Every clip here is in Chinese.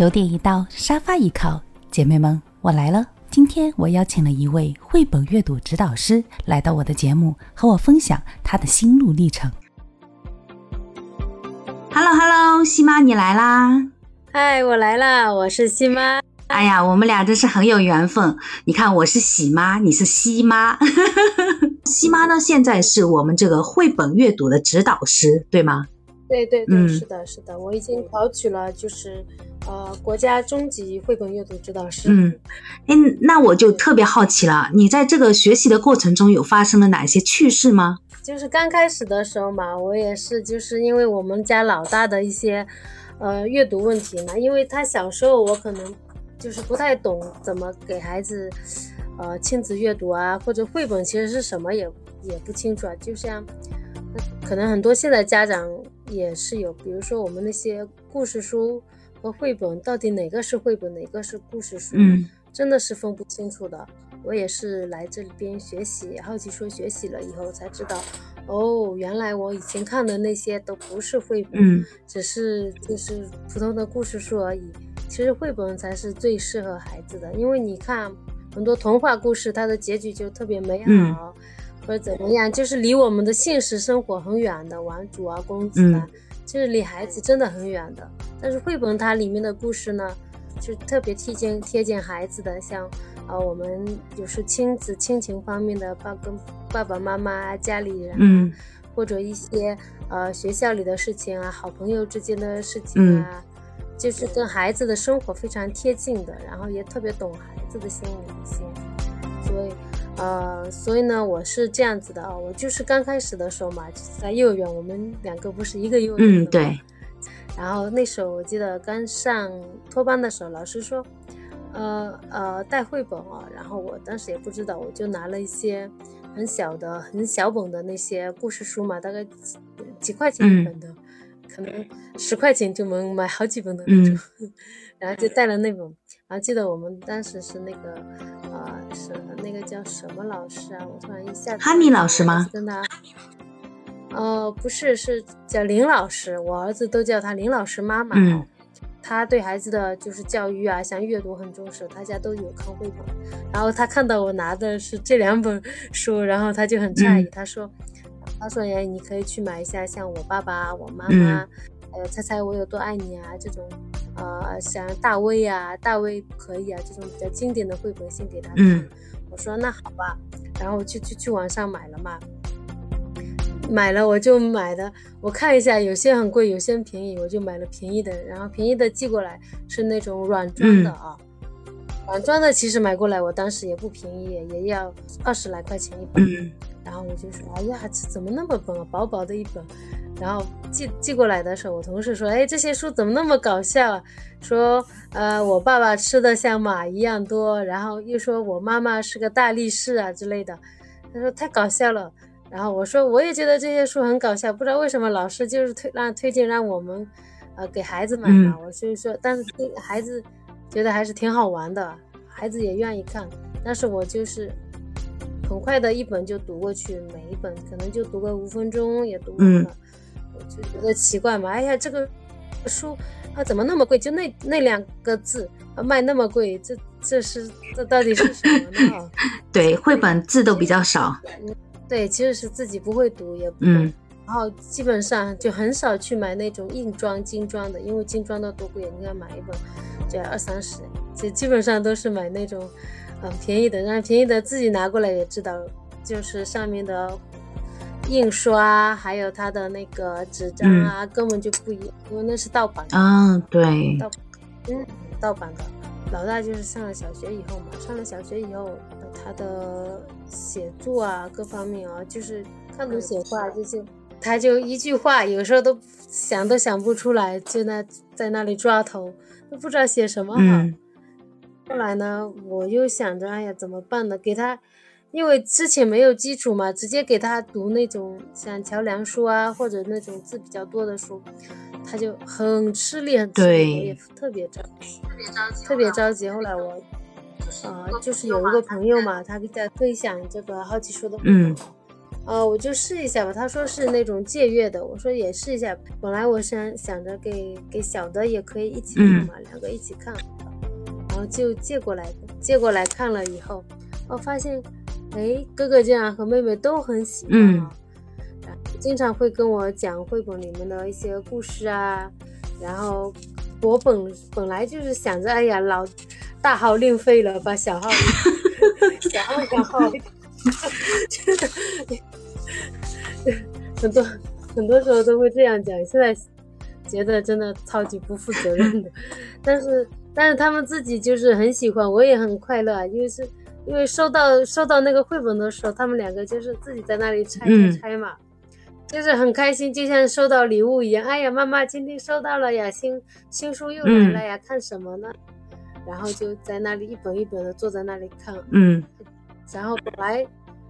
有点一到，沙发一靠，姐妹们，我来了。今天我邀请了一位绘本阅读指导师来到我的节目，和我分享他的心路历程。Hello Hello，西妈你来啦！嗨，我来啦，我是西妈。哎呀，我们俩真是很有缘分。你看，我是喜妈，你是西妈。西妈呢，现在是我们这个绘本阅读的指导师，对吗？对对对，是的，是的，我已经考取了，就是呃国家中级绘本阅读指导师。嗯，哎，那我就特别好奇了，你在这个学习的过程中有发生了哪些趣事吗？就是刚开始的时候嘛，我也是，就是因为我们家老大的一些呃阅读问题嘛，因为他小时候我可能就是不太懂怎么给孩子呃亲子阅读啊，或者绘本其实是什么也也不清楚啊，就像可能很多现在家长。也是有，比如说我们那些故事书和绘本，到底哪个是绘本，哪个是故事书，嗯，真的是分不清楚的。我也是来这边学习，好奇说学习了以后才知道，哦，原来我以前看的那些都不是绘本，嗯，只是就是普通的故事书而已。其实绘本才是最适合孩子的，因为你看很多童话故事，它的结局就特别美好。或者怎么样，就是离我们的现实生活很远的王主啊、公子啊，就是离孩子真的很远的。但是绘本它里面的故事呢，就特别贴近贴近孩子的，像啊我们就是亲子亲情方面的，爸跟爸爸妈妈、家里人，嗯，或者一些呃学校里的事情啊、好朋友之间的事情啊，就是跟孩子的生活非常贴近的，然后也特别懂孩子的心理一些，所以。呃，所以呢，我是这样子的啊，我就是刚开始的时候嘛，就是在幼儿园，我们两个不是一个幼儿园的，嗯，对。然后那时候我记得刚上托班的时候，老师说，呃呃，带绘本啊，然后我当时也不知道，我就拿了一些很小的、很小本的那些故事书嘛，大概几几块钱一本的，可能十块钱就能买好几本的那种，然后就带了那本。然后记得我们当时是那个。啊，是那个叫什么老师啊？我突然一下子哈尼老师吗？跟他，呃，不是，是叫林老师。我儿子都叫他林老师妈妈。嗯，他对孩子的就是教育啊，像阅读很重视。他家都有看绘本，然后他看到我拿的是这两本书，然后他就很诧异，他说：“他说，哎，你可以去买一下，像我爸爸、我妈妈。”还有猜猜我有多爱你啊这种，呃，像大卫啊，大卫可以啊这种比较经典的绘本先给他看。我说那好吧，然后我就去去网上买了嘛，买了我就买的，我看一下，有些很贵，有些便宜，我就买了便宜的。然后便宜的寄过来是那种软装的啊，软装的其实买过来我当时也不便宜，也要二十来块钱一本。然后我就说，哎呀，这怎么那么薄啊，薄薄的一本。然后寄寄过来的时候，我同事说：“哎，这些书怎么那么搞笑啊？说，呃，我爸爸吃的像马一样多，然后又说我妈妈是个大力士啊之类的。”他说太搞笑了。然后我说我也觉得这些书很搞笑，不知道为什么老师就是推让推荐让我们，呃，给孩子买嘛。我所以说，但是孩子觉得还是挺好玩的，孩子也愿意看。但是我就是很快的一本就读过去，每一本可能就读个五分钟也读完了。就觉得奇怪嘛，哎呀，这个书啊怎么那么贵？就那那两个字卖那么贵，这这是这到底是什么呢？对，绘本字都比较少。对，其实是自己不会读，也不懂。然后基本上就很少去买那种硬装、精装的，因为精装的多贵，你看买一本就要二三十。就基本上都是买那种嗯便宜的，然后便宜的自己拿过来也知道，就是上面的。印刷还有它的那个纸张啊，根本就不一样，因为那是盗版。啊，对，盗，嗯，盗版的。老大就是上了小学以后嘛，上了小学以后，他的写作啊，各方面啊，就是看图写话这些，他就一句话，有时候都想都想不出来，就那在那里抓头，都不知道写什么好。后来呢，我又想着，哎呀，怎么办呢？给他。因为之前没有基础嘛，直接给他读那种像桥梁书啊，或者那种字比较多的书，他就很吃力，很吃力，我也特别着急，特别着急，特别着急。后来我，呃，就是有一个朋友嘛，他在分享这个好奇书的，嗯，呃，我就试一下吧。他说是那种借阅的，我说也试一下。本来我想想着给给小的也可以一起看嘛，两个一起看，然后就借过来，借过来看了以后，我发现，哎，哥哥竟然和妹妹都很喜欢。经常会跟我讲绘本里面的一些故事啊，然后我本本来就是想着，哎呀，老大号另废了，把小号 小号养好一点，真的，很多很多时候都会这样讲。现在觉得真的超级不负责任的，但是但是他们自己就是很喜欢，我也很快乐，因为是因为收到收到那个绘本的时候，他们两个就是自己在那里拆拆拆嘛。就是很开心，就像收到礼物一样。哎呀，妈妈今天收到了呀，新新书又来了呀，看什么呢？然后就在那里一本一本的坐在那里看。嗯。然后本来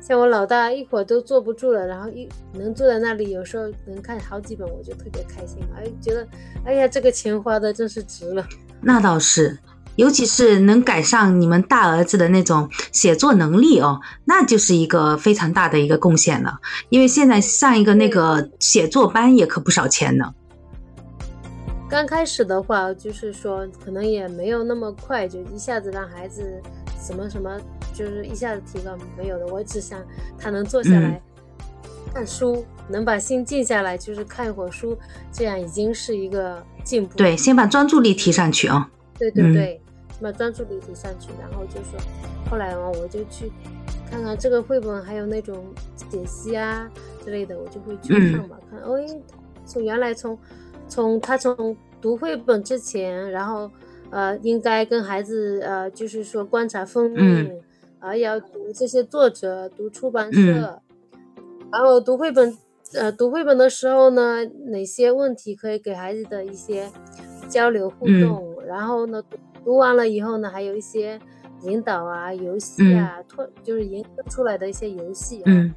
像我老大一会儿都坐不住了，然后一能坐在那里，有时候能看好几本，我就特别开心。哎，觉得哎呀，这个钱花的真是值了。那倒是。尤其是能赶上你们大儿子的那种写作能力哦，那就是一个非常大的一个贡献了。因为现在上一个那个写作班也可不少钱呢。刚开始的话，就是说可能也没有那么快，就一下子让孩子什么什么，就是一下子提高没有的。我只想他能坐下来看书，能把心静下来，就是看一会儿书，这样已经是一个进步。对，先把专注力提上去啊。对对对。把专注力提上去，然后就说，后来嘛，我就去看看这个绘本，还有那种解析啊之类的，我就会去看嘛，看，哦，从原来从从他从读绘本之前，然后呃，应该跟孩子呃，就是说观察封面，啊，要读这些作者，读出版社，然后读绘本，呃，读绘本的时候呢，哪些问题可以给孩子的一些交流互动，然后呢。读完了以后呢，还有一些引导啊、游戏啊，拓就是引出来的一些游戏啊，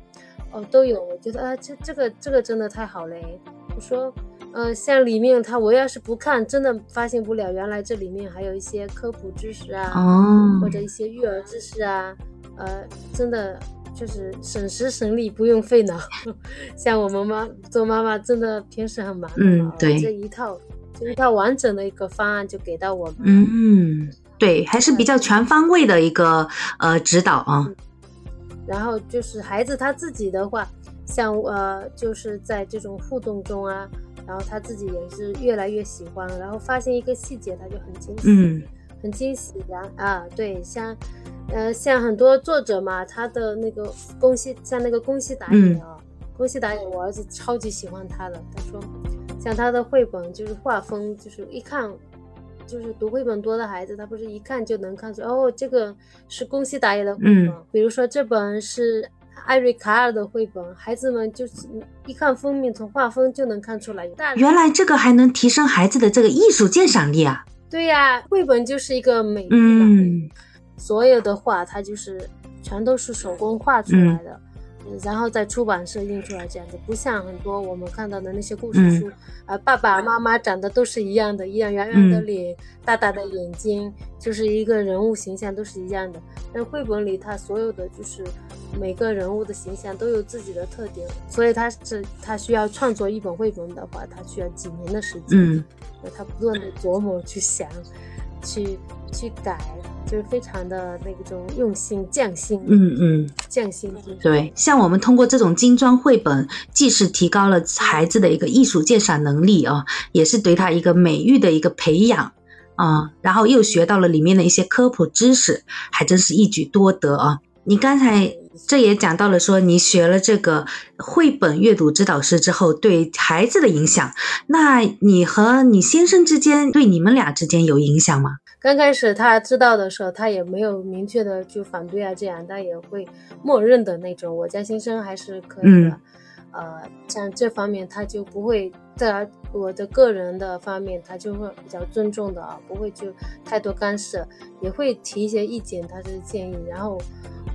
哦都有。我觉得啊，这这个这个真的太好嘞！我说，呃，像里面他，我要是不看，真的发现不了原来这里面还有一些科普知识啊，或者一些育儿知识啊，呃，真的就是省时省力，不用费脑。像我们妈做妈妈，真的平时很忙嗯，对，这一套。一套完整的一个方案就给到我们，嗯，对，还是比较全方位的一个呃指导啊。然后就是孩子他自己的话，像呃，就是在这种互动中啊，然后他自己也是越来越喜欢，然后发现一个细节他就很惊喜，嗯，很惊喜然啊，对，像呃像很多作者嘛，他的那个宫西像那个宫西达也啊，宫西达也，我儿子超级喜欢他的，他说。像他的绘本，就是画风，就是一看，就是读绘本多的孩子，他不是一看就能看出哦，这个是宫西达也的绘本。比如说这本是艾瑞卡尔的绘本，孩子们就是一看封面，从画风就能看出来。原来这个还能提升孩子的这个艺术鉴赏力啊！对呀，绘本就是一个美嗯，所有的画它就是全都是手工画出来的。然后在出版社印出来这样子，不像很多我们看到的那些故事书，啊，爸爸妈妈长得都是一样的，一样圆圆的脸，大大的眼睛，就是一个人物形象都是一样的。但绘本里，他所有的就是每个人物的形象都有自己的特点，所以他是他需要创作一本绘本的话，他需要几年的时间，嗯，他不断的琢磨去想，去去改。就是非常的那种用心匠心，嗯嗯，匠心。对，像我们通过这种精装绘本，既是提高了孩子的一个艺术鉴赏能力啊，也是对他一个美育的一个培养啊，然后又学到了里面的一些科普知识，还真是一举多得啊。你刚才这也讲到了，说你学了这个绘本阅读指导师之后，对孩子的影响，那你和你先生之间，对你们俩之间有影响吗？刚开始他知道的时候，他也没有明确的就反对啊，这样他也会默认的那种。我家先生还是可以的，呃，像这方面他就不会在我的个人的方面，他就会比较尊重的啊，不会就太多干涉，也会提一些意见，他是建议。然后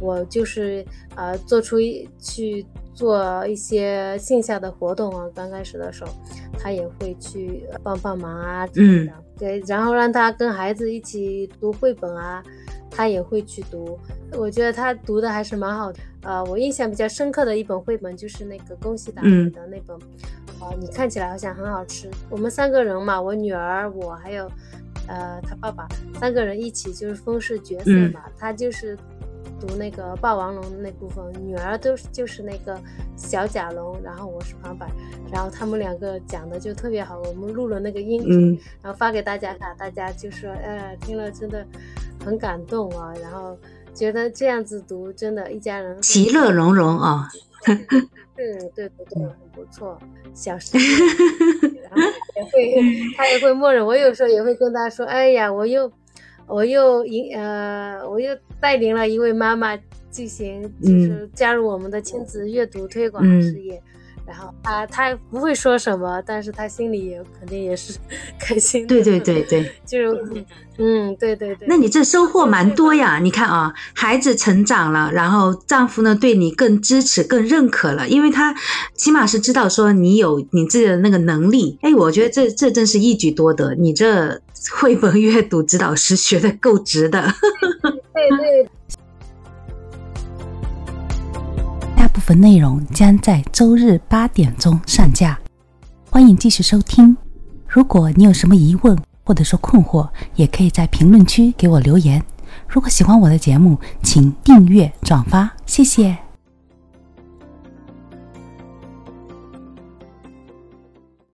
我就是呃做出一去做一些线下的活动啊，刚开始的时候，他也会去帮帮忙啊之类的。对，然后让他跟孩子一起读绘本啊，他也会去读。我觉得他读的还是蛮好的。呃，我印象比较深刻的一本绘本就是那个宫西达也的那本，啊，你看起来好像很好吃。我们三个人嘛，我女儿，我还有，呃，他爸爸，三个人一起就是分饰角色嘛。他就是。读那个霸王龙的那部分，女儿都是就是那个小甲龙，然后我是旁白，然后他们两个讲的就特别好，我们录了那个音频，然后发给大家看，大家就说，呃，听了真的很感动啊，然后觉得这样子读真的，一家人其乐融融啊。嗯，对对对，很不错，小时候，然后也会他也会默认，我有时候也会跟他说，哎呀，我又。我又引呃，我又带领了一位妈妈进行，就是加入我们的亲子阅读推广事业。然后他他不会说什么，但是他心里也肯定也是 开心的。对对对对，就是嗯，对对对。那你这收获蛮多呀！你看啊，孩子成长了，然后丈夫呢对你更支持、更认可了，因为他起码是知道说你有你自己的那个能力。哎，我觉得这这真是一举多得，你这。绘本阅读指导师学的够值的，对 对。部分内容将在周日八点钟上架，欢迎继续收听。如果你有什么疑问或者说困惑，也可以在评论区给我留言。如果喜欢我的节目，请订阅转发，谢谢。